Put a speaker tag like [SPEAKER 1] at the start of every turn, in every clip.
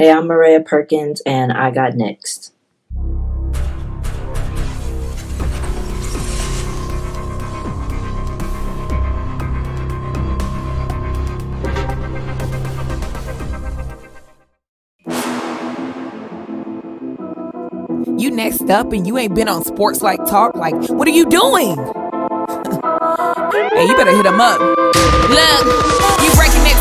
[SPEAKER 1] Hey, I'm Miraya Perkins, and I got next.
[SPEAKER 2] You next up and you ain't been on Sports Life Talk. Like, what are you doing? hey, you better hit him up. Look, you breaking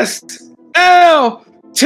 [SPEAKER 3] SLT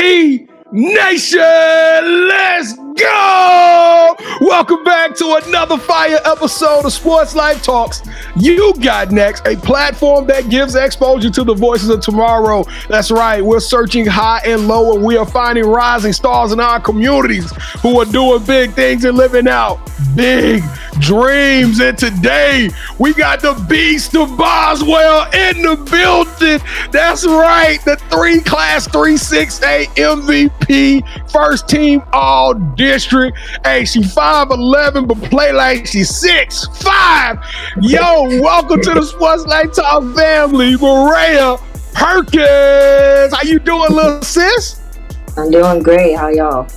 [SPEAKER 3] Nation, let's go! Welcome back to another fire episode of Sports Life Talks. You got next, a platform that gives exposure to the voices of tomorrow. That's right, we're searching high and low, and we are finding rising stars in our communities who are doing big things and living out big dreams. And today we got the beast of Boswell in the building. That's right, the three class 368 MVP, first team all district. Hey, she 5'11, but play like she's 6'5. Yo, welcome to the Sports Life Talk family, Miraya Perkins. How you doing, little sis?
[SPEAKER 1] I'm doing great. How y'all?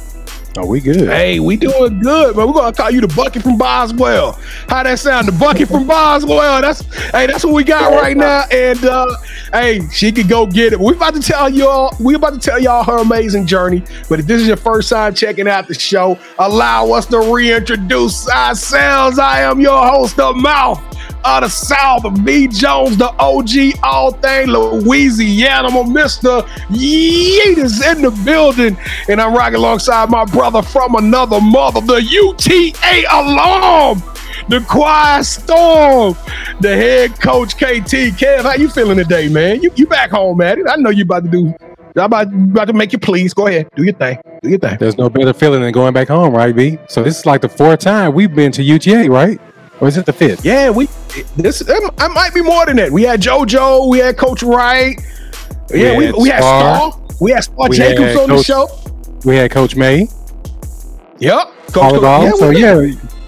[SPEAKER 4] Oh, we good.
[SPEAKER 3] Hey, we doing good, man. We're gonna call you the bucket from Boswell. How that sound? The bucket from Boswell. That's hey, that's what we got right now. And uh, hey, she could go get it. We about to tell y'all, we about to tell y'all her amazing journey. But if this is your first time checking out the show, allow us to reintroduce ourselves. I am your host, the mouth of the South, B. Jones, the OG, all thing Louisiana, Mr. Yeet is in the building, and I'm rocking alongside my brother from another mother, the UTA alum, the Quiet Storm, the head coach KT. Kev, how you feeling today, man? You you back home, man? I know you about to do. I'm about, about to make you please. Go ahead, do your thing. Do your thing.
[SPEAKER 4] There's no better feeling than going back home, right, B? So this is like the fourth time we've been to UTA, right? Or is it the fifth?
[SPEAKER 3] Yeah, we this I might be more than that. We had JoJo, we had Coach Wright. Yeah, we,
[SPEAKER 4] had
[SPEAKER 3] we had
[SPEAKER 4] Star.
[SPEAKER 3] We had Star
[SPEAKER 4] We
[SPEAKER 3] Jacobs
[SPEAKER 4] had
[SPEAKER 3] on the show.
[SPEAKER 4] We had Coach May,
[SPEAKER 3] Yep. Coach,
[SPEAKER 4] volleyball.
[SPEAKER 3] yeah,
[SPEAKER 4] so yeah,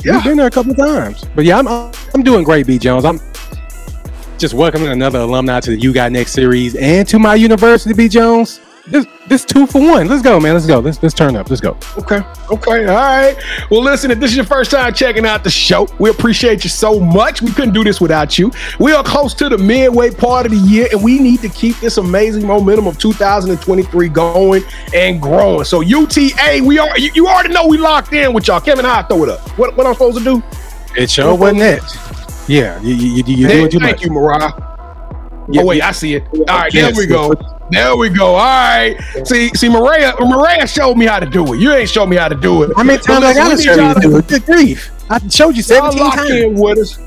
[SPEAKER 3] Yeah.
[SPEAKER 4] we've been there a couple times. But yeah, I'm I'm doing great, B Jones. I'm just welcoming another alumni to the You Got Next series and to my university, B Jones. This this two for one. Let's go, man. Let's go. Let's let's turn up. Let's go.
[SPEAKER 3] Okay. Okay. All right. Well, listen, if this is your first time checking out the show, we appreciate you so much. We couldn't do this without you. We are close to the midway part of the year, and we need to keep this amazing momentum of 2023 going and growing. So, UTA, we are you, you already know we locked in with y'all. Kevin, I throw it up? What, what I'm supposed to do?
[SPEAKER 4] It sure wasn't that. Yeah, you you, you, you doing too
[SPEAKER 3] thank
[SPEAKER 4] much.
[SPEAKER 3] you, Miraya.
[SPEAKER 4] Oh, yeah,
[SPEAKER 3] oh wait,
[SPEAKER 4] yeah.
[SPEAKER 3] I see it. All right, there
[SPEAKER 4] Yes,
[SPEAKER 3] we go. There we go. All right. See, see, Miraya, Miraya showed me how to do it. You ain't showed me how to do it.
[SPEAKER 4] How many times I gotta show you to do it? Good grief! I showed you
[SPEAKER 3] Y'all
[SPEAKER 4] 17
[SPEAKER 3] lock
[SPEAKER 4] times.
[SPEAKER 3] in with us.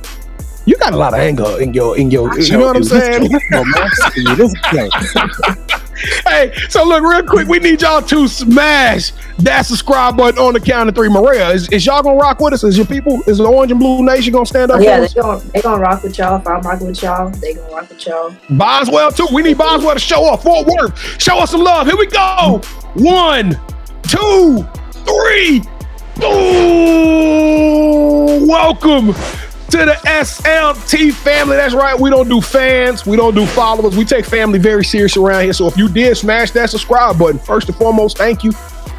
[SPEAKER 3] You got a lot of anger in your in your. You know what I'm saying?
[SPEAKER 4] Let's go, man. Let's go.
[SPEAKER 3] hey, so look real quick. We need y'all to smash that subscribe button on the count of three. Miraya, is, is y'all gonna rock with us? Is your people? Is the Orange and Blue Nation gonna stand up?
[SPEAKER 1] Oh, yeah,
[SPEAKER 3] they're
[SPEAKER 1] gonna they gonna rock with y'all. If I'm rocking with y'all, they gonna rock with y'all.
[SPEAKER 3] Boswell too. We need Boswell to show up. Fort Worth, show us some love. Here we go. One, two, three. Boom! Welcome to the SLT family. That's right. We don't do fans. We don't do followers. We take family very serious around here. So if you did smash that subscribe button, first and foremost, thank you.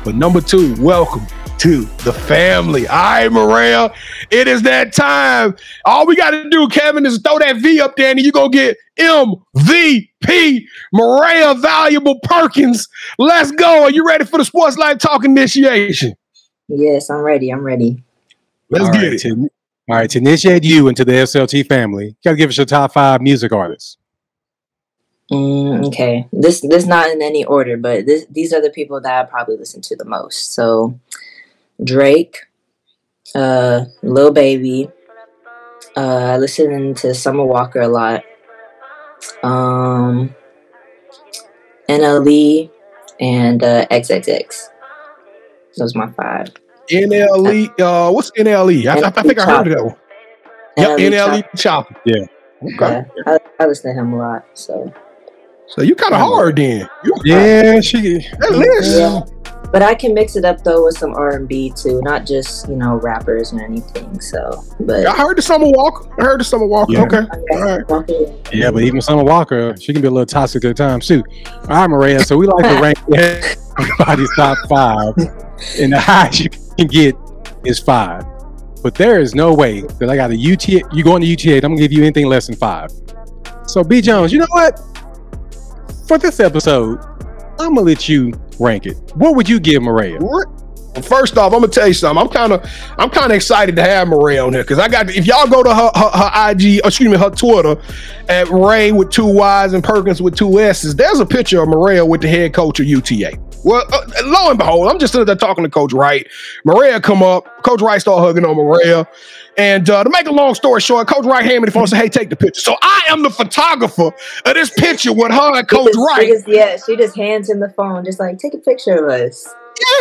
[SPEAKER 3] But number two, welcome to the family. All right, Miraya. It is that time. All we got to do, Kevin, is throw that V up there and you're going to get MVP Miraya Valuable Perkins. Let's go. Are you ready for the Sports Life Talk initiation?
[SPEAKER 1] Yes, I'm ready. I'm ready.
[SPEAKER 3] Let's
[SPEAKER 4] All
[SPEAKER 3] get
[SPEAKER 4] right,
[SPEAKER 3] it.
[SPEAKER 4] To, all right, to initiate you into the SLT family, you gotta give us your top five music artists.
[SPEAKER 1] Mm, okay, this this not in any order, but this these are the people that I probably listen to the most. So, Drake, uh, Lil Baby. Uh, I listen to Summer Walker a lot. Um, NLE and uh, XXX. Those are my five.
[SPEAKER 3] NLE. Uh, what's NLE? I, I, I think I heard of that one. Yep, NLE Choppa.
[SPEAKER 4] Yeah.
[SPEAKER 3] Okay.
[SPEAKER 1] Yeah, I, I listen to him a lot. So
[SPEAKER 3] So you kind of hard then. You,
[SPEAKER 4] Yeah, she.
[SPEAKER 3] That list.
[SPEAKER 1] yeah, but I can mix it up though with some R and B too, not just you know rappers or anything. So, but
[SPEAKER 3] I heard the Summer Walker. I heard the Summer Walker.
[SPEAKER 4] Yeah.
[SPEAKER 3] Okay.
[SPEAKER 1] okay,
[SPEAKER 3] All right.
[SPEAKER 1] Walker-
[SPEAKER 4] Yeah, but even Summer Walker, she can be a little toxic at times too. All right, Miraya. So we like to rank everybody's top five, and the highest you can get is five. But there is no way that I got a UTA. You go on the UTA, I'm gonna give you anything less than five. So B Jones, you know what? For this episode, I'm gonna let you rank it. What would you give Miraya?
[SPEAKER 3] What? First off, I'm gonna tell you something. I'm kind of, I'm kind of excited to have Miraya on here because I got. If y'all go to her, her, her IG, excuse me, her Twitter at Ray with two Y's and Perkins with two S's. There's a picture of Miraya with the head coach of UTA. Well, uh, lo and behold, I'm just sitting there talking to Coach Wright. Miraya come up. Coach Wright start hugging on Miraya. And uh, to make a long story short, Coach Wright handed me the phone and said, "Hey, take the picture." So I am the photographer of this picture with her and Coach
[SPEAKER 1] just-
[SPEAKER 3] Wright.
[SPEAKER 1] Just, yeah, she just hands him the phone, just like take a picture of us.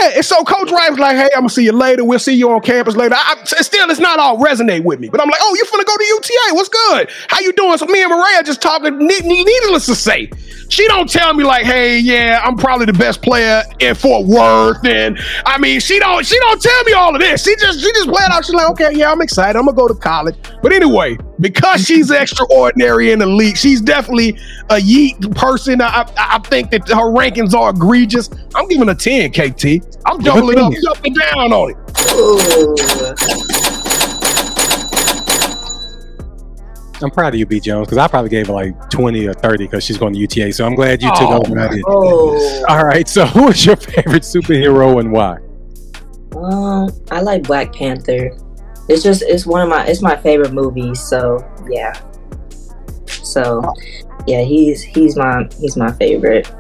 [SPEAKER 3] Yeah, and so Coach Wright was like, "Hey, I'm gonna see you later. We'll see you on campus later." I, I- still, it's not all resonate with me, but I'm like, "Oh, you're finna go to UTA? What's good? How you doing?" So me and Miraya just talking. ne- ne- Needless to say, she don't tell me like, "Hey, yeah, I'm probably the best player in Fort Worth," and I mean, she don't she don't tell me all of this. She just she just play it out. She's like, "Okay, yeah, I'm excited. I'm gonna go to college." But anyway, because she's extraordinary in the league, she's definitely a yeet person. I, I, I think that her rankings are egregious. I'm giving a 10, KT. I'm doubling up,
[SPEAKER 4] opinion.
[SPEAKER 3] up and down on it.
[SPEAKER 1] Ooh.
[SPEAKER 4] I'm proud of you, B Jones, because I probably gave her like 20 or 30 because she's going to UTA. So I'm glad you took
[SPEAKER 3] Oh,
[SPEAKER 4] over. and I did.
[SPEAKER 1] Oh,
[SPEAKER 4] All right. So who is your favorite superhero and why?
[SPEAKER 1] um, I like Black Panther. It's just it's one of my it's my favorite movies. So yeah. So yeah, he's he's my he's my favorite.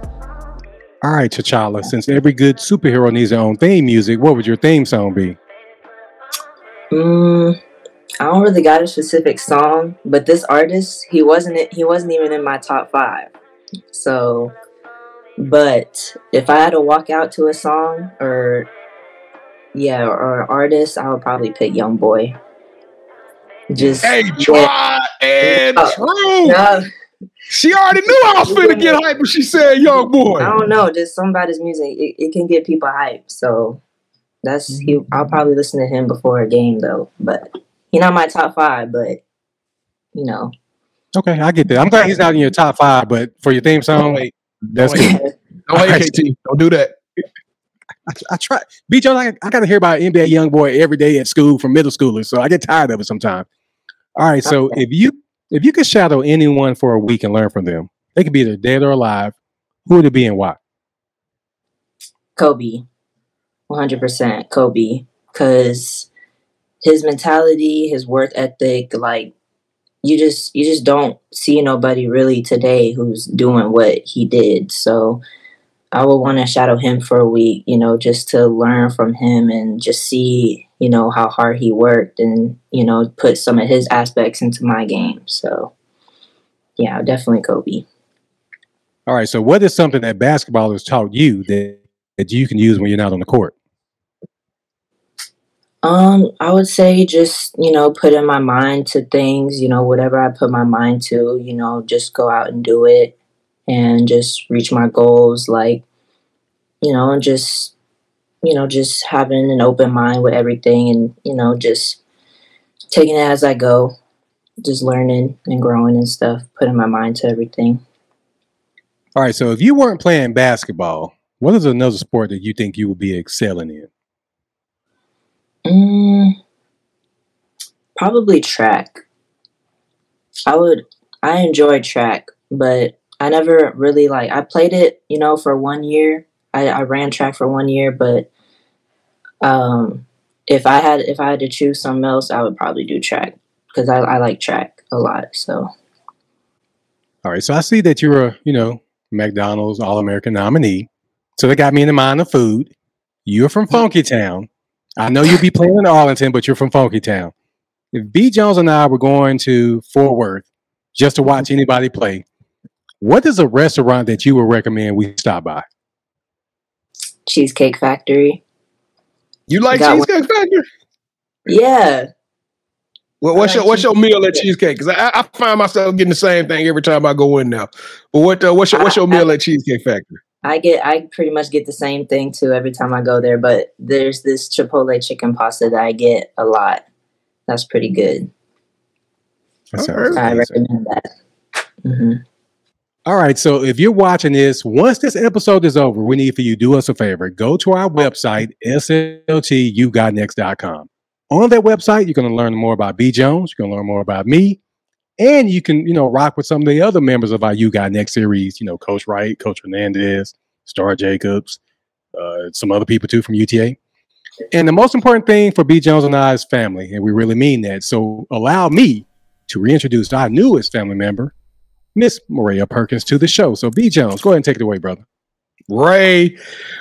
[SPEAKER 4] All right, T'Challa. Since every good superhero needs their own theme music, what would your theme song be?
[SPEAKER 1] Mm, I don't really got a specific song, but this artist he wasn't he wasn't even in my top five. So, but if I had to walk out to a song or yeah or, artist, I would probably pick Young Boy. Just
[SPEAKER 3] Hey,
[SPEAKER 1] yeah.
[SPEAKER 3] try and
[SPEAKER 1] Oh.
[SPEAKER 3] true.
[SPEAKER 1] No,
[SPEAKER 3] She already knew I was finna get hyped when she said young boy.
[SPEAKER 1] I don't know. Just somebody's music, it, it can get people hyped. So that's he. Mm-hmm. I'll probably listen to him before a game though. But he's not my top five. But you know,
[SPEAKER 4] Okay, I get that. I'm glad he's not in your top five, but for your theme song,
[SPEAKER 3] wait.
[SPEAKER 4] that's
[SPEAKER 3] Wait.
[SPEAKER 4] good.
[SPEAKER 3] Don't hate Don't do that.
[SPEAKER 4] I, I try. B Jones, I, I got to hear about NBA YoungBoy every day at school from middle schoolers, so I get tired of it sometimes. All right, so
[SPEAKER 1] Okay.
[SPEAKER 4] if you if you could shadow anyone for a week and learn from them, they could be either dead or alive. Who would it be and why?
[SPEAKER 1] Kobe, one hundred percent Kobe, because his mentality, his work ethic, like you just you just don't see nobody really today who's doing what he did. So I would want to shadow him for a week, you know, just to learn from him and just see, you know, how hard he worked and you know put some of his aspects into my game. So yeah, definitely Kobe.
[SPEAKER 4] All right, so what is something that basketball has taught you that, that you can use when you're not on the court?
[SPEAKER 1] Um, I would say just, you know, putting my mind to things, you know, whatever I put my mind to, you know, just go out and do it and just reach my goals like, you know, and just you know, just having an open mind with everything and, you know, just taking it as I go, just learning and growing and stuff, putting my mind to everything.
[SPEAKER 4] All right, so if you weren't playing basketball, what is another sport that you think you would be excelling in?
[SPEAKER 1] Mm, probably track. I would. I enjoy track, but I never really like. I played it, you know, for one year. I, I ran track for one year, but um, if I had if I had to choose something else, I would probably do track because I, I like track a lot. So
[SPEAKER 4] All right, so I see that you're a, you know, McDonald's All American nominee. So that got me in the mind of food. You're from Funky Town. I know you'll be playing in Arlington, but you're from Funky Town. If B Jones and I were going to Fort Worth just to watch anybody play, what is a restaurant that you would recommend we stop by?
[SPEAKER 1] Cheesecake Factory.
[SPEAKER 3] You like
[SPEAKER 1] Got one.
[SPEAKER 3] Cheesecake Factory?
[SPEAKER 1] Yeah.
[SPEAKER 3] What, what's
[SPEAKER 1] I
[SPEAKER 3] your what's your meal at
[SPEAKER 1] cheesecake.
[SPEAKER 3] Cheesecake? Because I, I find myself getting the same thing every time I go in now. But what uh, what's your what's your
[SPEAKER 1] I-
[SPEAKER 3] meal at Cheesecake Factory?
[SPEAKER 1] I get I pretty much get the same thing too every time I go there, but there's this chipotle chicken pasta that I get a lot. That's pretty good.
[SPEAKER 4] That sounds
[SPEAKER 3] Alright.
[SPEAKER 1] I recommend that. hmm
[SPEAKER 4] All right. So if you're watching this, once this episode is over, we need for you to do us a favor. Go to our website, sltugotnext.com. On that website, you're going to learn more about B. Jones. You're going to learn more about me. And you can, you know, rock with some of the other members of our You Got Next series, you know, Coach Wright, Coach Hernandez, Star Jacobs, uh, some other people too from UTA. And the most important thing for B. Jones and I is family. And we really mean that. So allow me to reintroduce our newest family member, Miss Miraya Perkins to the show. So B Jones, go ahead and take it away, brother.
[SPEAKER 3] Ray,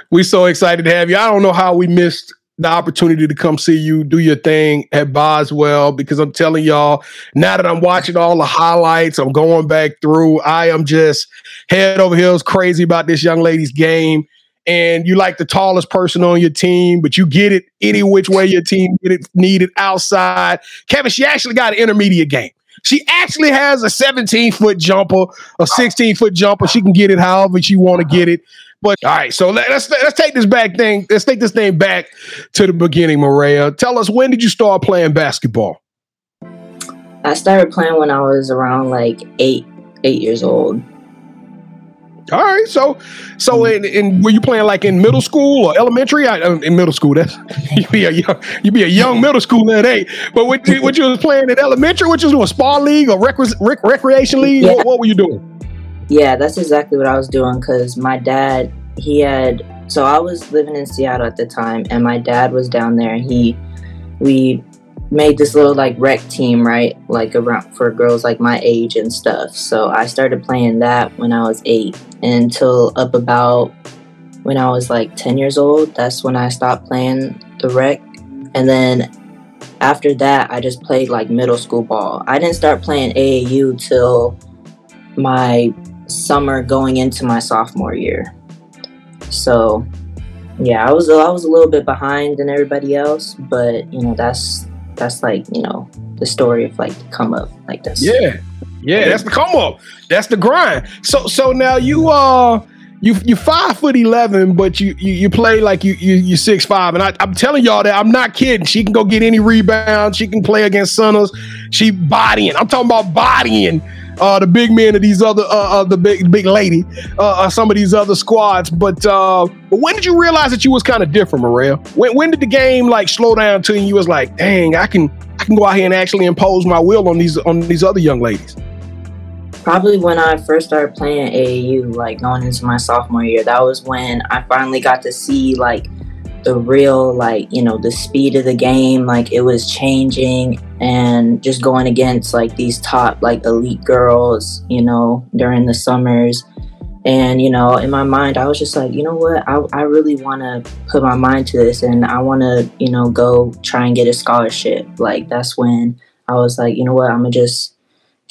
[SPEAKER 3] we so excited to have you. I don't know how we missed the opportunity to come see you do your thing at Boswell because I'm telling y'all, now that I'm watching all the highlights, I'm going back through. I am just head over heels crazy about this young lady's game. And you like the tallest person on your team, but you get it any which way your team get it needed outside. Kevin, she actually got an intermediate game. She actually has a 17 foot jumper, a 16 foot jumper. She can get it however she want to get it. But all right, so let, us let's take this back thing. Let's take this thing back to the beginning, Miraya. Tell us when did you start playing basketball?
[SPEAKER 1] I started playing when I was around like eight eight years old.
[SPEAKER 3] All right, so so in, in were you playing like in middle school or elementary? I, uh, in middle school, that's you be a young you be a young middle schooler at eight. But what, you- what you was playing in elementary? What you was doing? Spa league or recre- rec- recreation league?
[SPEAKER 1] Yeah.
[SPEAKER 3] What, what were you doing?
[SPEAKER 1] Yeah, that's exactly what I was doing because my dad, he had, so I was living in Seattle at the time, and my dad was down there. And he, we made this little like rec team, right? Like around for girls like my age and stuff. So I started playing that when I was eight until up about when I was like 10 years old. That's when I stopped playing the rec. And then after that, I just played like middle school ball. I didn't start playing AAU till my summer going into my sophomore year. So, yeah, I was I was a little bit behind than everybody else, but you know that's that's like you know the story of like the come up like this.
[SPEAKER 3] Yeah, yeah, that's the come up. That's the grind. So so now you uh you you five foot eleven, but you you, you play like you you you six five, and I, I'm telling y'all that I'm not kidding. She can go get any rebound. She can play against Sunners. She bodying. I'm talking about bodying. Uh, the big men of these other, uh, uh the big big lady, uh, uh, some of these other squads. But uh, but when did you realize that you was kind of different, Miraya? When when did the game like slow down to? You was like, dang, I can I can go out here and actually impose my will on these on these other young ladies.
[SPEAKER 1] Probably when I first started playing AAU, like going into my sophomore year, that was when I finally got to see like the real, like, you know, the speed of the game. Like it was changing and just going against like these top, like elite girls, you know, during the summers. And, you know, in my mind, I was just like, you know what? I, I really want to put my mind to this and I want to, you know, go try and get a scholarship. Like that's when I was like, you know what? I'm to just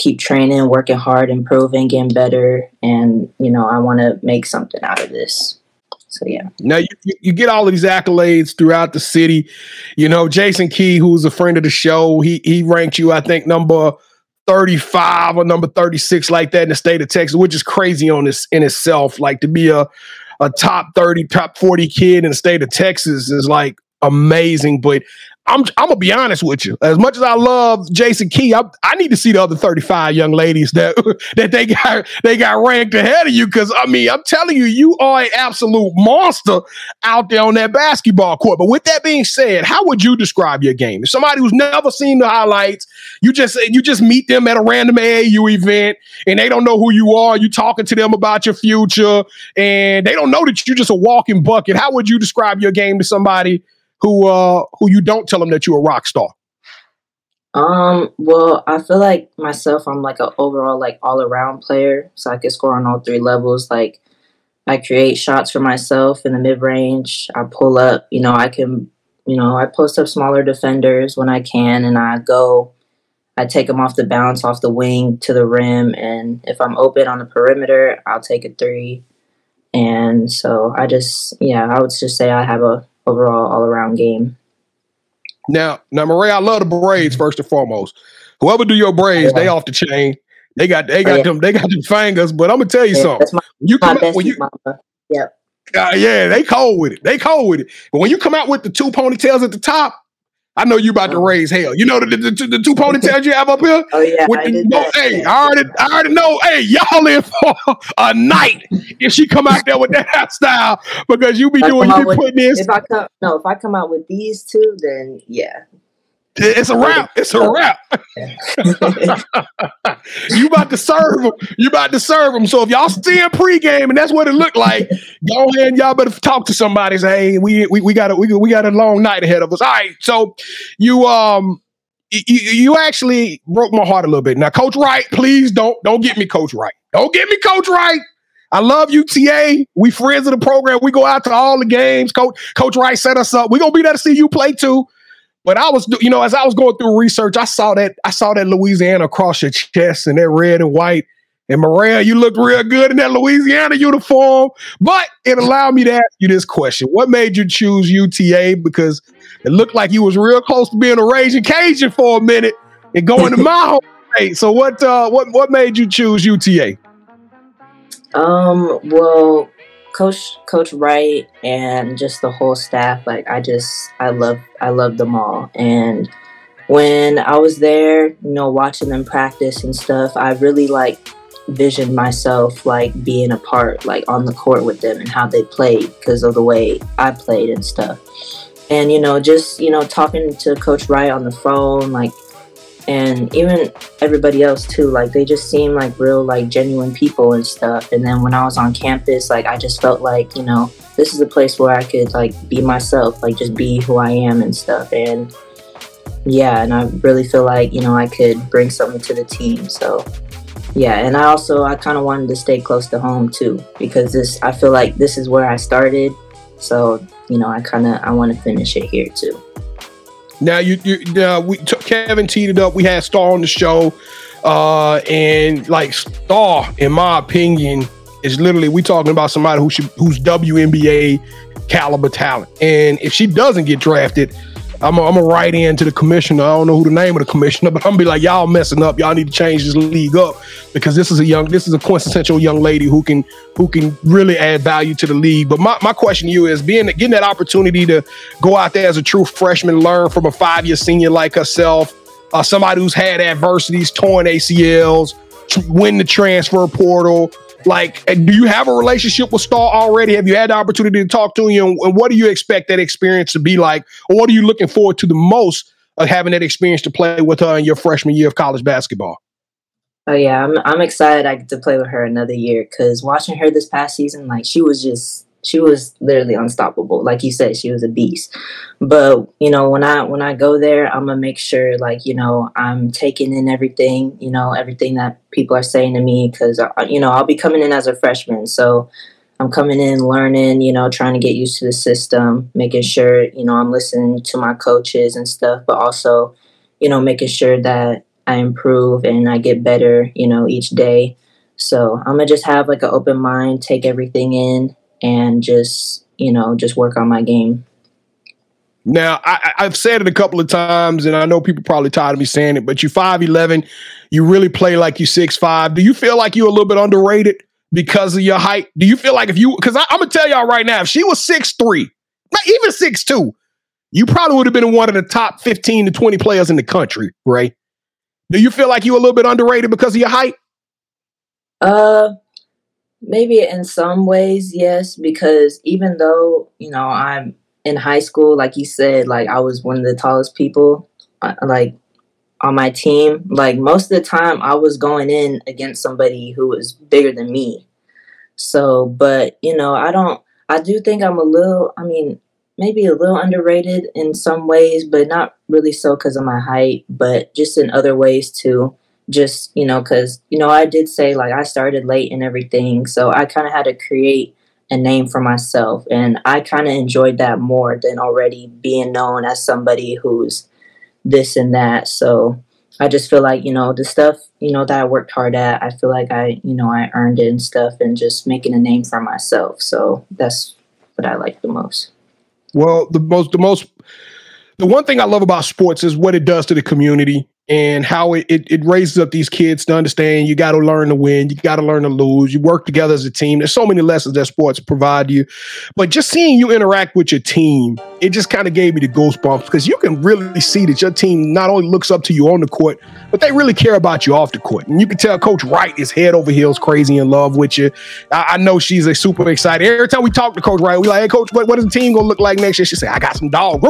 [SPEAKER 1] keep training, working hard, improving, getting better, and you know, I want to make something out of this. So yeah,
[SPEAKER 3] Now you, you- get all of these accolades throughout the city. You know, Jason Key, who's a friend of the show, he he ranked you, I think, number 35 or number 36, like that in the state of Texas, which is crazy on this in itself. Like to be a a top 30, top 40 kid in the state of Texas is like amazing. But I'm I'm gonna be honest with you. As much as I love Jason Key, I, I need to see the other 35 young ladies that that they got they got ranked ahead of you. Cause I mean, I'm telling you, you are an absolute monster out there on that basketball court. But with that being said, how would you describe your game? If somebody who's never seen the highlights, you just you just meet them at a random AAU event and they don't know who you are, you talking to them about your future, and they don't know that you're just a walking bucket. How would you describe your game to somebody who uh who you don't tell them that you're a rock star?
[SPEAKER 1] um, well, I feel like myself, I'm like an overall like all around player, so I can score on all three levels. Like I create shots for myself in the mid range. I pull up, you know, I can, you know, I post up smaller defenders when I can, and I go. I take them off the bounce, off the wing to the rim, and if I'm open on the perimeter, I'll take a three. And so I just, yeah, I would just say I have a overall all around game.
[SPEAKER 3] Now, now, Miraya, I love the braids first and foremost. Whoever do your braids, yeah. they off the chain. They got they got oh, yeah. them they got them fingers. But I'm gonna tell you yeah, something.
[SPEAKER 1] My, you come out, when you. Yep.
[SPEAKER 3] Uh, yeah, they cold with it. They cold with it. But when you come out with the two ponytails at the top, I know you about to oh. raise hell. You know the, the, the, the two ponytails you have up here.
[SPEAKER 1] Oh yeah,
[SPEAKER 3] with
[SPEAKER 1] I the,
[SPEAKER 3] hey, I already, I already know. Hey, y'all in for a night if she come out there with that hairstyle because you be doing, you be putting this.
[SPEAKER 1] If I come, no, if I come out with these two, then yeah,
[SPEAKER 3] it's a wrap. It's a wrap. you about to serve them. You about to serve them. So if y'all see a pregame and that's what it looked like, go ahead. y'all better talk to somebody. Say, hey, we we, we got a we, we got a long night ahead of us. All right. So you um you, you actually broke my heart a little bit. Now, Coach Wright, please don't don't get me Coach Wright. Don't get me Coach Wright. I love UTA. We friends of the program. We go out to all the games. Coach Coach Wright set us up. We're gonna be there to see you play too. But I was, you know, as I was going through research, I saw that I saw that Louisiana across your chest and that red and white. And Miraya, you looked real good in that Louisiana uniform. But it allowed me to ask you this question: What made you choose UTA? Because it looked like you was real close to being a raging Cajun for a minute and going to my home state. So what? Uh, what? What made you choose UTA?
[SPEAKER 1] Um. Well, coach coach wright and just the whole staff like i just i love i love them all. And when i was there you know watching them practice and stuff i really like visioned myself like being a part like on the court with them and how they played because of the way i played and stuff. And you know just you know talking to coach wright on the phone like and even everybody else too like they just seem like real like genuine people and stuff. And then when i was on campus like i just felt like you know this is a place where i could like be myself like just be who i am and stuff. And yeah and i really feel like you know i could bring something to the team so yeah. And i also i kind of wanted to stay close to home too because this i feel like this is where i started. So you know i kind of i want to finish it here too
[SPEAKER 3] now you, you we t- Kevin teed it up. We had Star on the show, uh, and like Star, in my opinion, is literally we talking about somebody who should who's WNBA caliber talent. And if she doesn't get drafted, I'm a, I'm a write in to the commissioner. I don't know who the name of the commissioner, but I'm gonna be like, y'all messing up. Y'all need to change this league up because this is a young, this is a quintessential young lady who can who can really add value to the league. But my, my question to you is being getting that opportunity to go out there as a true freshman, learn from a five year senior like herself, uh, somebody who's had adversities, torn ACLs, win the transfer portal, like, eh, do you have a relationship with Star already? Have you had the opportunity to talk to him? And what do you expect that experience to be like? Or what are you looking forward to the most of having that experience to play with her in your freshman year of college basketball?
[SPEAKER 1] Oh yeah, I'm I'm excited I get to play with her another year because watching her this past season, like she was just she was literally unstoppable. Like you said, she was a beast. But you know, when I when I go there, I'm gonna make sure like you know I'm taking in everything. You know, everything that people are saying to me because uh, you know I'll be coming in as a freshman, so I'm coming in learning. You know, trying to get used to the system, making sure you know I'm listening to my coaches and stuff, but also you know making sure that I improve and I get better. You know, each day. So I'm gonna just have like an open mind, take everything in, and just you know just work on my game.
[SPEAKER 3] Now I, have said it a couple of times, and I know people probably tired of me saying it, but you five eleven, you really play like you six five. Do you feel like you're a little bit underrated because of your height? Do you feel like if you because I'm gonna tell y'all right now, if she was six three, not even six two, you probably would have been one of the top fifteen to twenty players in the country, right? Do you feel like you're a little bit underrated because of your height?
[SPEAKER 1] Uh, Maybe in some ways, yes, because even though, you know, I'm in high school, like you said, like I was one of the tallest people, uh, like on my team, like most of the time I was going in against somebody who was bigger than me. So, but, you know, I don't, I do think I'm a little, I mean, maybe a little underrated in some ways, but not really so because of my height, but just in other ways too just you know because you know i did say like i started late and everything so i kind of had to create a name for myself and i kind of enjoyed that more than already being known as somebody who's this and that so I just feel like, you know, the stuff, you know, that I worked hard at, I feel like I, you know, I earned it and stuff and just making a name for myself. So that's what I like the most.
[SPEAKER 3] Well, the most, the most, the one thing I love about sports is what it does to the community and how it, it, it, raises up these kids to understand you got to learn to win, you got to learn to lose, you work together as a team. There's so many lessons that sports provide you, but just seeing you interact with your team, it just kind of gave me the goosebumps because you can really see that your team not only looks up to you on the court, but they really care about you off the court. And you can tell Coach Wright is head over heels crazy in love with you. I, I know she's a super excited. Every time we talk to Coach Wright, we like, hey Coach, what, what is the team gonna look like next year? She say, I got some dogs.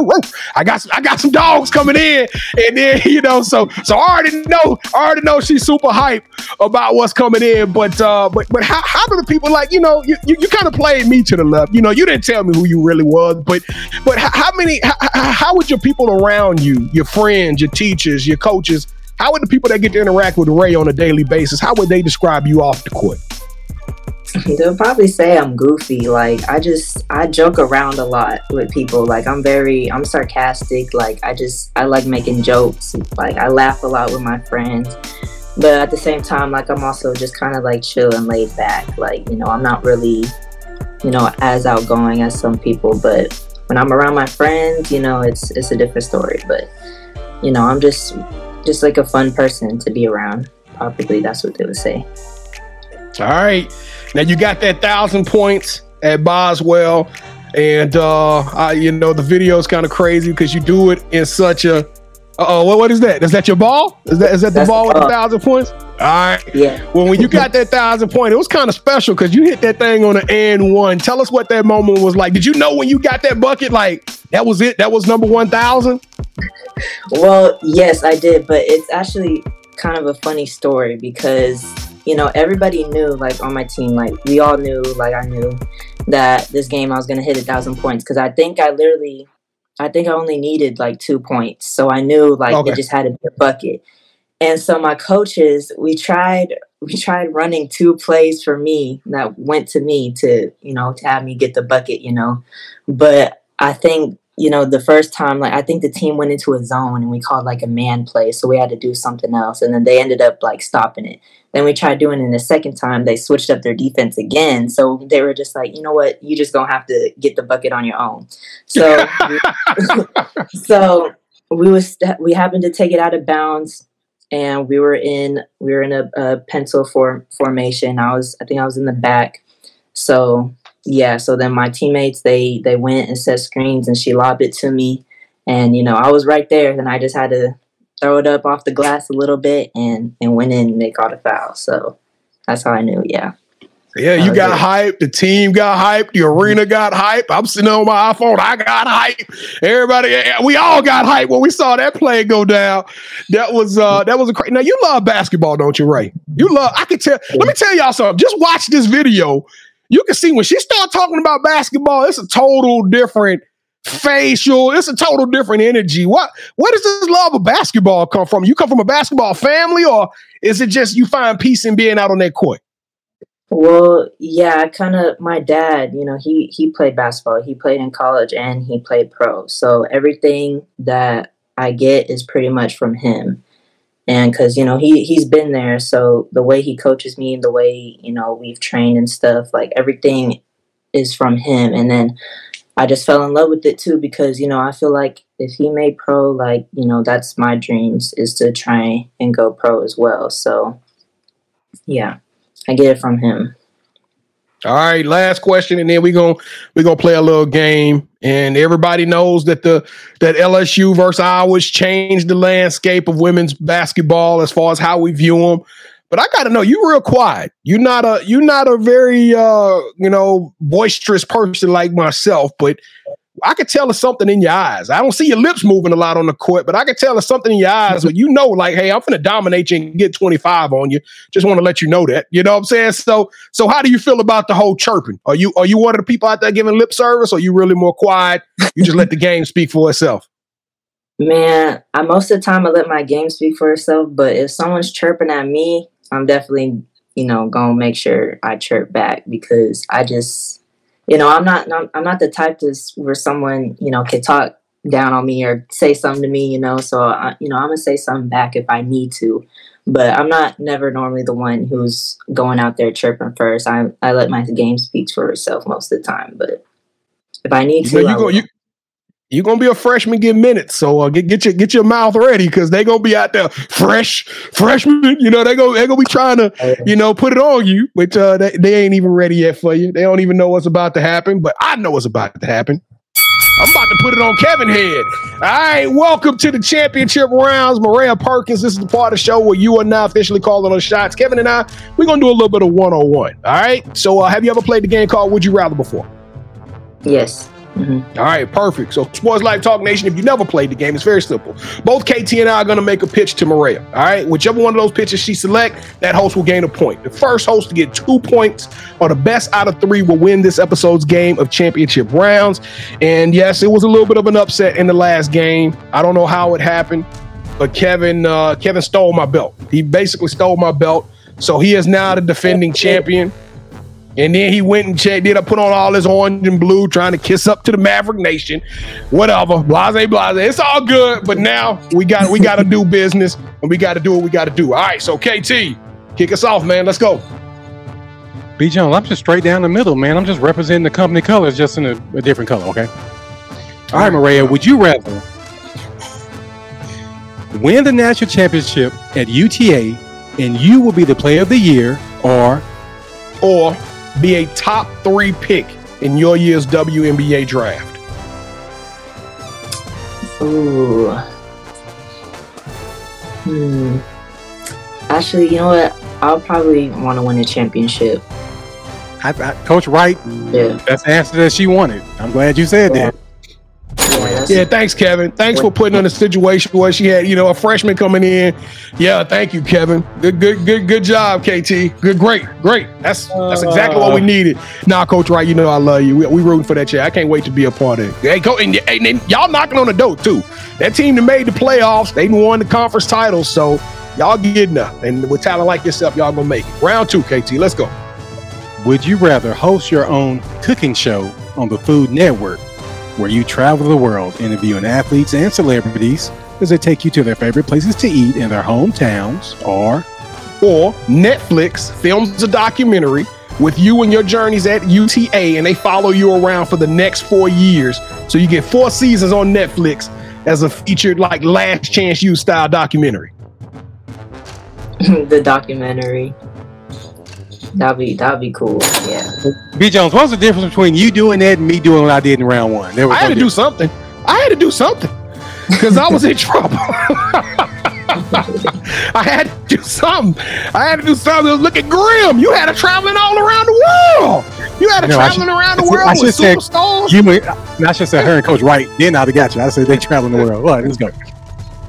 [SPEAKER 3] I got some, I got some dogs coming in, and then you know, so so I already know, I already know she's super hype about what's coming in. But uh, but but how, how do the people like you know you, you, you kind of played me to the left. You know, you didn't tell me who you really was, but but how, how many how, how would your people around you, your friends, your teachers, your coaches, how would the people that get to interact with Ray on a daily basis, how would they describe you off the court?
[SPEAKER 1] They'll probably say I'm goofy. Like I just I joke around a lot with people. Like I'm very I'm sarcastic. Like I just I like making jokes. Like I laugh a lot with my friends. But at the same time, like I'm also just kind of like chill and laid back. Like, you know, I'm not really, you know, as outgoing as some people, but when I'm around my friends, you know, it's it's a different story. But, you know, I'm just just like a fun person to be around. Probably that's what they would say.
[SPEAKER 3] All right. Now you got that thousand points at Boswell, and uh, I, you know the video is kind of crazy because you do it in such a. Oh, what, what is that? Is that your ball? Is that is that the ball the with a thousand points? All right.
[SPEAKER 1] Yeah.
[SPEAKER 3] Well, when you got that thousand point, it was kind of special because you hit that thing on an and one. Tell us what that moment was like. Did you know when you got that bucket, like that was it? That was number one thousand.
[SPEAKER 1] Well, yes, I did, but it's actually kind of a funny story because you know, everybody knew, like on my team, like we all knew, like I knew that this game I was gonna hit a thousand points because I think I literally, I think I only needed like two points, so I knew like okay. it just had to be a bucket. And so my coaches, we tried, we tried running two plays for me that went to me to, you know, to have me get the bucket, you know, but I think you know, the first time, like I think the team went into a zone and we called like a man play, so we had to do something else, and then they ended up like stopping it. Then we tried doing it the second time. They switched up their defense again, so they were just like, you know what, you just gonna have to get the bucket on your own. So, so we was we happened to take it out of bounds, and we were in we were in a, a pencil form formation. I was I think I was in the back, so yeah, so then my teammates they they went and set screens and she lobbed it to me and you know, I was right there and I just had to throw it up off the glass a little bit and and went in and they caught a foul. So that's how I knew, yeah.
[SPEAKER 3] Yeah, you got hyped. The team got hyped. The arena got hyped. I'm sitting on my iPhone. I got hyped. Everybody, we all got hyped when we saw that play go down. That was uh that was a crazy. Now you love basketball, don't you, Ray? You love. I can tell. Let me tell y'all something. Just watch this video you can see when she start talking about basketball, it's a total different facial. It's a total different energy. What where does this love of basketball come from? You come from a basketball family, or is it just you find peace in being out on that court?
[SPEAKER 1] Well, yeah, I kind of. My dad, you know, he he played basketball. He played in college and he played pro. So everything that I get is pretty much from him and because you know he he's been there. So the way he coaches me the way you know we've trained and stuff like everything is from him. And then i just fell in love with it too because you know i feel like if he made pro like you know that's my dreams is to try and go pro as well. So yeah i get it from him
[SPEAKER 3] all right, last question, and then we're gonna we're gonna play a little game. And everybody knows that the that LSU versus Iowa's changed the landscape of women's basketball as far as how we view them. But I gotta know, you real quiet. You're not a you're not a very uh, you know, boisterous person like myself, but I could tell there's something in your eyes. I don't see your lips moving a lot on the court, but I could tell there's something in your eyes where you know, like, hey, I'm gonna dominate you and get 25 on you. Just want to let you know that. You know what I'm saying? So, so how do you feel about the whole chirping? Are you are you one of the people out there giving lip service, or you really more quiet? You just let the game speak for itself.
[SPEAKER 1] Man, I most of the time I let my game speak for itself, but if someone's chirping at me, I'm definitely, you know, gonna make sure I chirp back because I just you know, I'm not I'm not the type to where someone you know can talk down on me or say something to me, you know. So I, you know, I'm gonna say something back if I need to, but I'm not never normally the one who's going out there chirping first. I I let my game speak for itself most of the time, but if I need to,
[SPEAKER 3] You,
[SPEAKER 1] I
[SPEAKER 3] go,
[SPEAKER 1] will.
[SPEAKER 3] you, you're gonna be a freshman get minutes, so uh, get get your get your mouth ready because they gonna be out there fresh freshmen. You know they go they gonna be trying to you know put it on you, which uh, they, they ain't even ready yet for you. They don't even know what's about to happen, but I know what's about to happen. I'm about to put it on Kevin head. All right, welcome to the championship rounds. Miraya Perkins, this is the part of the show where you are now officially calling those shots. Kevin and I, we're gonna do a little bit of one on one. All right. So, uh, have you ever played the game called Would You Rather before?
[SPEAKER 1] yes. Hmm
[SPEAKER 3] All right, perfect. So, Sports Life Talk Nation, if you never played the game, it's very simple. Both KT and I are going to make a pitch to Miraya. All right, whichever one of those pitches she select, that host will gain a point. The first host to get two points or the best out of three will win this episode's game of championship rounds. And yes, it was a little bit of an upset in the last game. I don't know how it happened, but Kevin uh, Kevin stole my belt. He basically stole my belt. So he is now the defending champion. And then he went and checked, did I put on all his orange and blue, trying to kiss up to the Maverick Nation. Whatever. Blase, blase. It's all good. But now we got we gotta do business and we gotta do what we gotta do. All right, so KT, kick us off, man. Let's go.
[SPEAKER 4] B Jones, I'm just straight down the middle, man. I'm just representing the company colors, just in a, a different color. Okay. All right, Miraya. Would you rather win the national championship at UTA and you will be the player of the year, or
[SPEAKER 3] Or be a top three pick in your year's WNBA draft.
[SPEAKER 1] Ooh. Hmm. Actually, you know what? I'll probably want to win a championship.
[SPEAKER 4] I, I, Coach Wright?
[SPEAKER 1] Yeah.
[SPEAKER 4] That's the answer that she wanted. I'm glad you said that.
[SPEAKER 1] Yeah,
[SPEAKER 3] Yeah, thanks, Kevin. Thanks for putting on in a situation where she had, you know, a freshman coming in. Yeah, thank you, Kevin. Good, good, good, good job, KT. Good, great, great. That's that's exactly what we uh. needed. Now, Coach Wright, you know I love you. We, we rooting for that chair. I can't wait to be a part of it. Hey, Co- and, and, and y'all knocking on the door too. That team that made the playoffs, they won the conference titles, so y'all getting up. And with talent like yourself, y'all gonna make it. Round two, KT. Let's go.
[SPEAKER 4] Would you rather host your own cooking show on the Food Network, where you travel the world interviewing athletes and celebrities as they take you to their favorite places to eat in their hometowns, or
[SPEAKER 3] or Netflix films a documentary with you and your journeys at UTA and they follow you around for the next four years. So you get four seasons on Netflix as a featured like last chance you style documentary.
[SPEAKER 1] the documentary. That'd be that'd be cool. Yeah.
[SPEAKER 4] B. Jones? What's the difference between you doing that and me doing what I did in round one? There was
[SPEAKER 3] I had
[SPEAKER 4] no
[SPEAKER 3] to do something. I had to do something because I was in trouble. I had to do something. I had to do something. It was looking grim. You had it traveling all around the world. You had it
[SPEAKER 4] No,
[SPEAKER 3] traveling
[SPEAKER 4] should-
[SPEAKER 3] around the
[SPEAKER 4] I should-
[SPEAKER 3] world
[SPEAKER 4] I
[SPEAKER 3] with
[SPEAKER 4] should say
[SPEAKER 3] superstars.
[SPEAKER 4] You, and I should say her and Coach Wright. Then I'd have got you. I said they traveling the world. All right, let's go.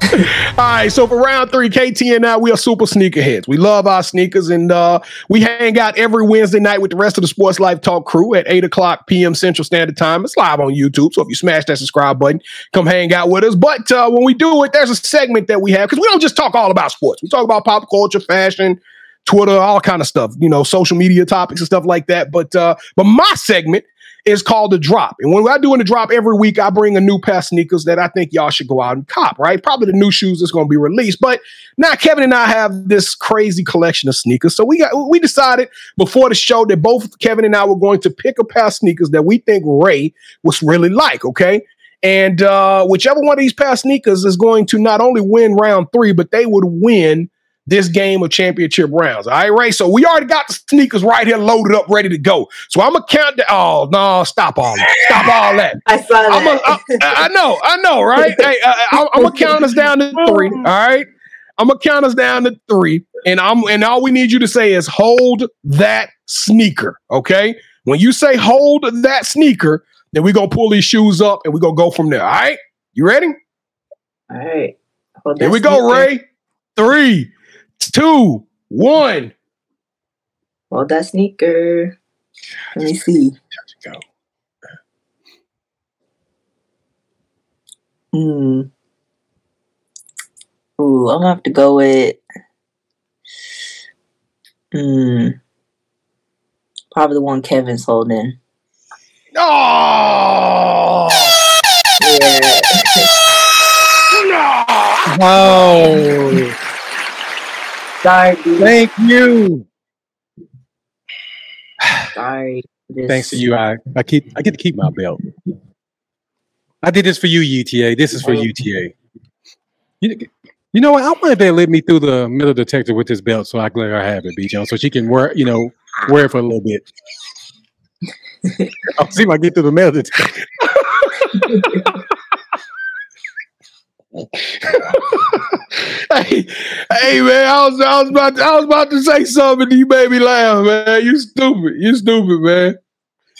[SPEAKER 3] All right, so for round three, KT and I, we are super sneakerheads. We love our sneakers, and uh, we hang out every Wednesday night with the rest of the Sports Life Talk crew at 8 o'clock p.m. Central Standard Time. It's live on YouTube, so if you smash that subscribe button, come hang out with us. But uh, when we do it, there's a segment that we have, because we don't just talk all about sports. We talk about pop culture, fashion, Twitter, all kind of stuff, you know, social media topics and stuff like that. But uh, but my segment is called the drop. And when I do in the drop every week, I bring a new pair of sneakers that I think y'all should go out and cop, right? Probably the new shoes that's going to be released. But now Kevin and I have this crazy collection of sneakers. So we got we decided before the show that both Kevin and I were going to pick a pair of sneakers that we think Ray was really like, okay? And uh, whichever one of these pair of sneakers is going to not only win round three, but they would win this game of championship rounds. All right, Ray. So we already got the sneakers right here loaded up, ready to go. So I'm gonna count the oh no, stop all that. Stop all that.
[SPEAKER 1] I saw
[SPEAKER 3] I'm a,
[SPEAKER 1] that.
[SPEAKER 3] I, I know, I know, right? hey, I, I'm gonna count us down to three. All right, I'm gonna count us down to three, and I'm and all we need you to say is hold that sneaker. Okay, when you say hold that sneaker, then we're gonna pull these shoes up and we're gonna go from there. All right, you ready?
[SPEAKER 1] All right.
[SPEAKER 3] Here
[SPEAKER 1] that
[SPEAKER 3] we go. Ray. Three, two, one.
[SPEAKER 1] Hold that sneaker. Let me see.
[SPEAKER 3] Go.
[SPEAKER 1] Hmm. Ooh, I'm gonna have to go with. Hmm. Probably the one Kevin's holding.
[SPEAKER 3] Oh,
[SPEAKER 1] Yeah.
[SPEAKER 4] Oh,
[SPEAKER 1] Sorry, B.
[SPEAKER 4] thank you.
[SPEAKER 1] Sorry. Just-
[SPEAKER 4] Thanks to you, I I keep I get to keep my belt. I did this for you, UTA. This is for UTA. You, you know what? I want they let me through the metal detector with this belt, so I can let her have it, B. Jones, so she can wear you know wear it for a little bit. I'll oh, see if I get through the metal detector.
[SPEAKER 3] hey, hey, man, I was, I was about, to, I was about to say something, and you made me laugh, man. You stupid, you stupid, man.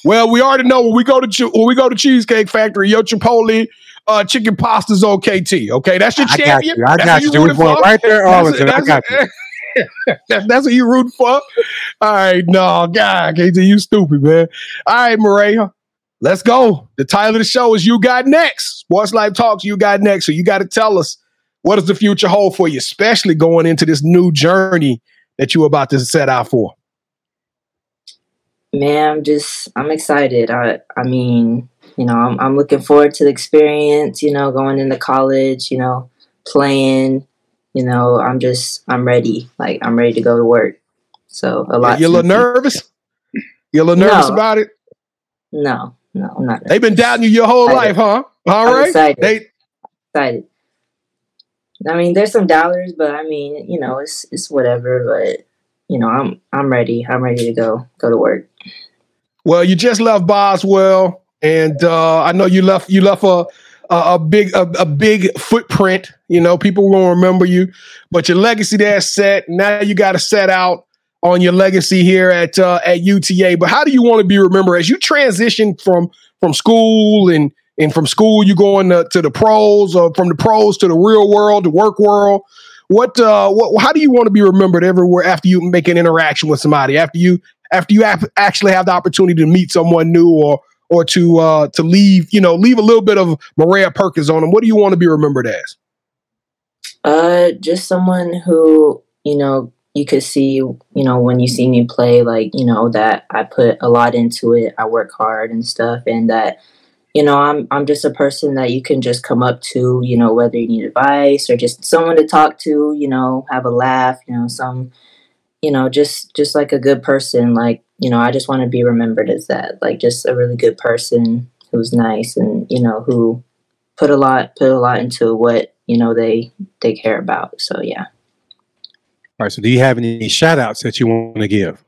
[SPEAKER 3] Well, we already know when we go to Ch- when we go to Cheesecake Factory, your Chipotle uh, chicken pasta's on KT. Okay, that's your
[SPEAKER 4] I got you. I
[SPEAKER 3] That's
[SPEAKER 4] got you. We're going
[SPEAKER 3] for?
[SPEAKER 4] right there,
[SPEAKER 3] That's-
[SPEAKER 4] Arlington. I got you.
[SPEAKER 3] that's, that's what you rooting for. All right, no, God, KT, you stupid, man. All right, Miraya, let's go. The title of the show is "You Got Next." Sports Life Talks. You got next, so you got to tell us what does the future hold for you, especially going into this new journey that you're about to set out for.
[SPEAKER 1] Man, I'm just I'm excited. I I mean, you know, I'm I'm looking forward to the experience, you know, going into college, you know, playing, you know, I'm just I'm ready. Like I'm ready to go to work. So a lot
[SPEAKER 3] You're a little nervous. You're a little nervous
[SPEAKER 1] No.
[SPEAKER 3] about it.
[SPEAKER 1] No, no, I'm not
[SPEAKER 3] They've been doubting you your whole life, huh? All
[SPEAKER 1] I'm
[SPEAKER 3] right.
[SPEAKER 1] excited.
[SPEAKER 3] They
[SPEAKER 1] excited. I mean, there's some dollars, but I mean, you know, it's it's whatever, but you know, I'm I'm ready. I'm ready to go go to work.
[SPEAKER 3] Well, you just left Boswell, and uh, I know you left you left a a, a big a, a big footprint. You know, people won't remember you, but your legacy there's set. Now you got to set out on your legacy here at uh, at UTA. But how do you want to be remembered as you transition from from school and and from school you going to, to the pros or from the pros to the real world, the work world? What uh what how do you want to be remembered everywhere after you make an interaction with somebody after you after you ap- actually have the opportunity to meet someone new or or to uh to leave you know leave a little bit of Miraya Perkins on them what do you want to be remembered as
[SPEAKER 1] Uh, just someone who you know you could see, you know, when you see me play, like you know that I put a lot into it. I work hard and stuff, and that you know I'm I'm just a person that you can just come up to, you know, whether you need advice or just someone to talk to, you know, have a laugh, you know, some, you know, just just like a good person. Like you know, I just want to be remembered as that, like just a really good person who's nice and you know who put a lot put a lot into what you know they they care about. So yeah.
[SPEAKER 4] All right. So, do you have any shout outs that you want to give?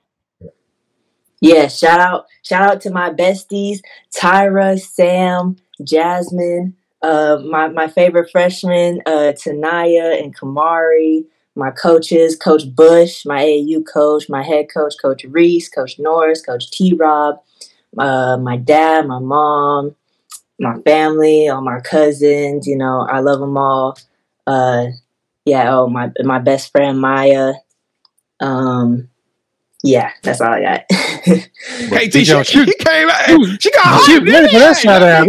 [SPEAKER 1] Yeah, shout out shout out to my besties, Tyra, Sam, Jasmine, uh my, my favorite freshmen, uh Tanaya and Kamari, my coaches, Coach Bush, my AAU coach, my head coach, Coach Reese, Coach Norris, Coach T Rob, uh my dad, my mom, my family, all my cousins, you know, I love them all. Uh yeah, oh my my best friend Maya. Um yeah, that's all I got.
[SPEAKER 3] KT
[SPEAKER 4] Big
[SPEAKER 3] she, she came out she got
[SPEAKER 4] She
[SPEAKER 3] hyped,
[SPEAKER 4] ready for that shout out.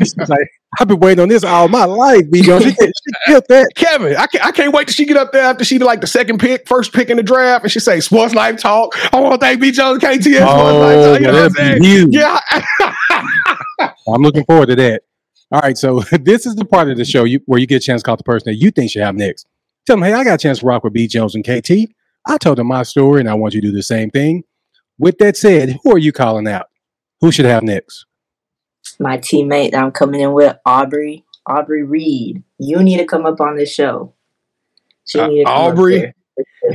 [SPEAKER 4] It's like, I've been waiting on this all my life, B. Jones. She, she killed that.
[SPEAKER 3] Kevin, I can't, I can't wait till she get up there after she be like the second pick, first pick in the draft, and she say Sports Life Talk. I want to thank B. Jones KTS Sports Life
[SPEAKER 4] Oh,
[SPEAKER 3] Talk. You know what I'm saying?
[SPEAKER 4] huge.
[SPEAKER 3] Yeah.
[SPEAKER 4] I'm looking forward to that. All right, so this is the part of the show you, where you get a chance to call the person that you think should have next. Tell them, hey, I got a chance to rock with B. Jones and KT. I told them my story, and I want you to do the same thing. With that said, who are you calling out? Who should have next?
[SPEAKER 1] my teammate that I'm coming in with, Aubrey, Aubrey Reed. You need to come up on this show. She
[SPEAKER 3] Uh,
[SPEAKER 1] need to come up
[SPEAKER 3] Aubrey?
[SPEAKER 1] there.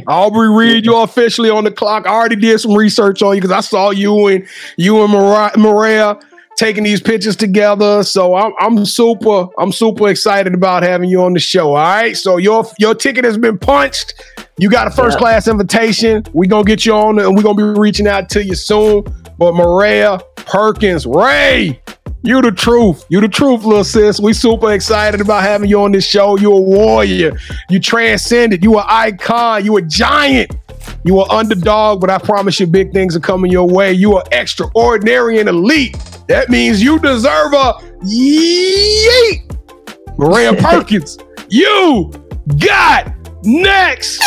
[SPEAKER 3] Aubrey Reed, you're officially on the clock. I already did some research on you because I saw you and you and Mariah, Miraya taking these pictures together. So I'm I'm super I'm super excited about having you on the show. All right. So your your ticket has been punched. You got a first class invitation. We're gonna get you on and we're gonna be reaching out to you soon. But Miraya Perkins, Ray, you the truth. You the truth, little sis. We super excited about having you on this show. You a warrior. You transcended. You an icon. You a giant. You are underdog, but I promise you big things are coming your way. You are extraordinary and elite. That means you deserve a yeet. Miraya Perkins, you got next.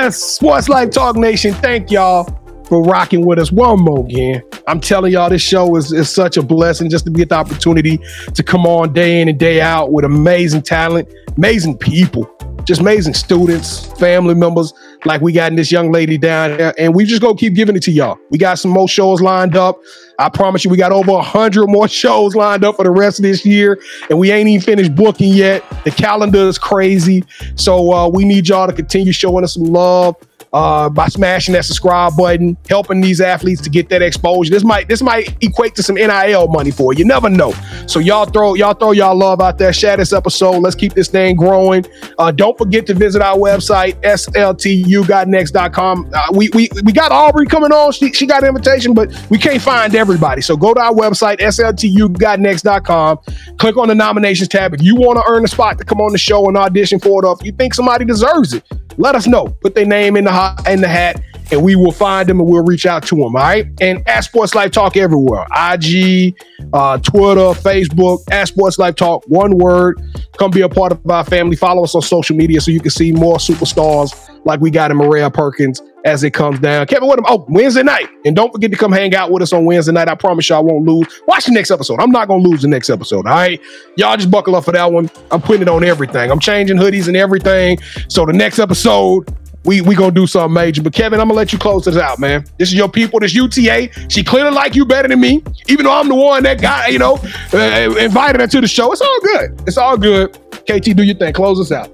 [SPEAKER 3] Yes, Sports Life Talk Nation. Thank y'all for rocking with us one more again. I'm telling y'all, this show is, is such a blessing just to get the opportunity to come on day in and day out with amazing talent, amazing people, just amazing students, family members like we got in this young lady down there. And we just gonna keep giving it to y'all. We got some more shows lined up. I promise you, we got over a hundred more shows lined up for the rest of this year, and we ain't even finished booking yet. The calendar is crazy, so uh, we need y'all to continue showing us some love uh, by smashing that subscribe button, helping these athletes to get that exposure. This might this might equate to some NIL money for you. You never know. So y'all throw y'all throw y'all love out there. Share this episode. Let's keep this thing growing. Uh, don't forget to visit our website sltugotnext.com. Uh, we we we got Aubrey coming on. She, she got an invitation, but we can't find everybody. So go to our website sltugotnext.com. Click on the nominations tab if you want to earn a spot to come on the show and audition for it. Or if you think somebody deserves it, let us know. Put their name in the in the hat, and we will find them and we'll reach out to them. All right. And at Sports Life Talk everywhere IG, uh, Twitter, Facebook, at Sports Life Talk, one word. Come be a part of our family. Follow us on social media so you can see more superstars like we got in Miraya Perkins as it comes down. Kevin, what? Oh, Wednesday night. And don't forget to come hang out with us on Wednesday night. I promise y'all won't lose. Watch the next episode. I'm not going to lose the next episode. All right. Y'all just buckle up for that one. I'm putting it on everything. I'm changing hoodies and everything. So the next episode, we we gonna do something major. But Kevin, I'm gonna let you close this out, man. This is your people. This UTA. She clearly like you better than me, even though I'm the one that got you know uh, invited her to the show. It's all good. It's all good. KT, do your thing. Close us out.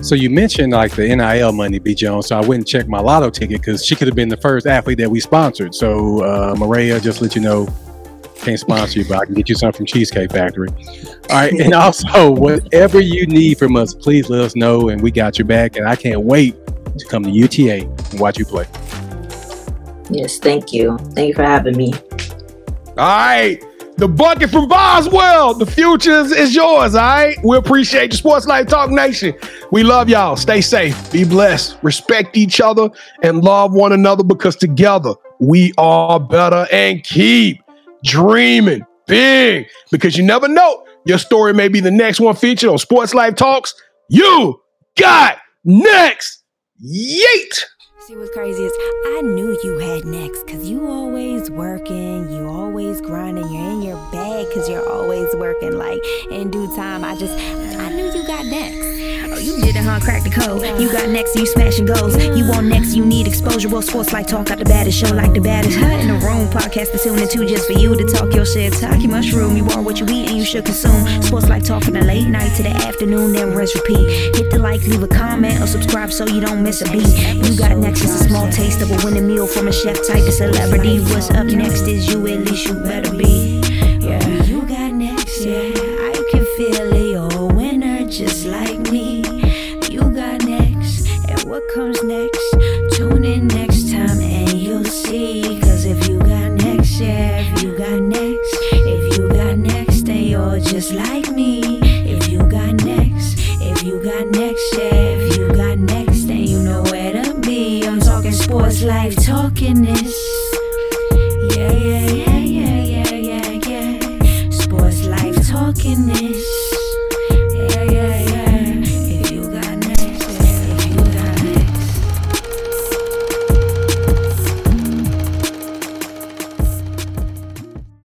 [SPEAKER 4] So you mentioned like the NIL money, B Jones. So I went and checked my lotto ticket because she could have been the first athlete that we sponsored. So uh, Miraya, just let you know, can't sponsor you, but I can get you something from Cheesecake Factory. All right, and also whatever you need from us, please let us know, and we got your back. And I can't wait to come to UTA and watch you play.
[SPEAKER 1] Yes, thank you. Thank you for having me.
[SPEAKER 3] All right. The bucket from Boswell. The future is, is yours, all right? We appreciate you, Sports Life Talk Nation. We love y'all. Stay safe. Be blessed. Respect each other and love one another because together we are better and keep dreaming big because you never know. Your story may be the next one featured on Sports Life Talks. You got next. Yeet!
[SPEAKER 5] See what's crazy is I knew you had next because you always working, you always grinding, you're in your bag because you're always working. Like in due time, I just I knew you got next. Oh, you did it, huh? Crack the code. You got next, you smashing goals. You want next, you need exposure. Well, sports like talk out the baddest show like the baddest. Hut in the room, podcast to tune into just for you to talk your shit. Talk your mushroom. You are what you eat and you should consume. Sports like talk from the late night to the afternoon, then rest repeat. Hit the like, leave a comment, or subscribe so you don't miss a beat. You got next is a small taste of a winning meal from a chef type of celebrity. What's up next is you, at least you better be. Yeah, you got next, yeah. I can feel it, you're a winner just like me. You got next, and what comes next? Tune in next time and you'll see. Cause if you got next, yeah, if you got next, if you got next, then you're just like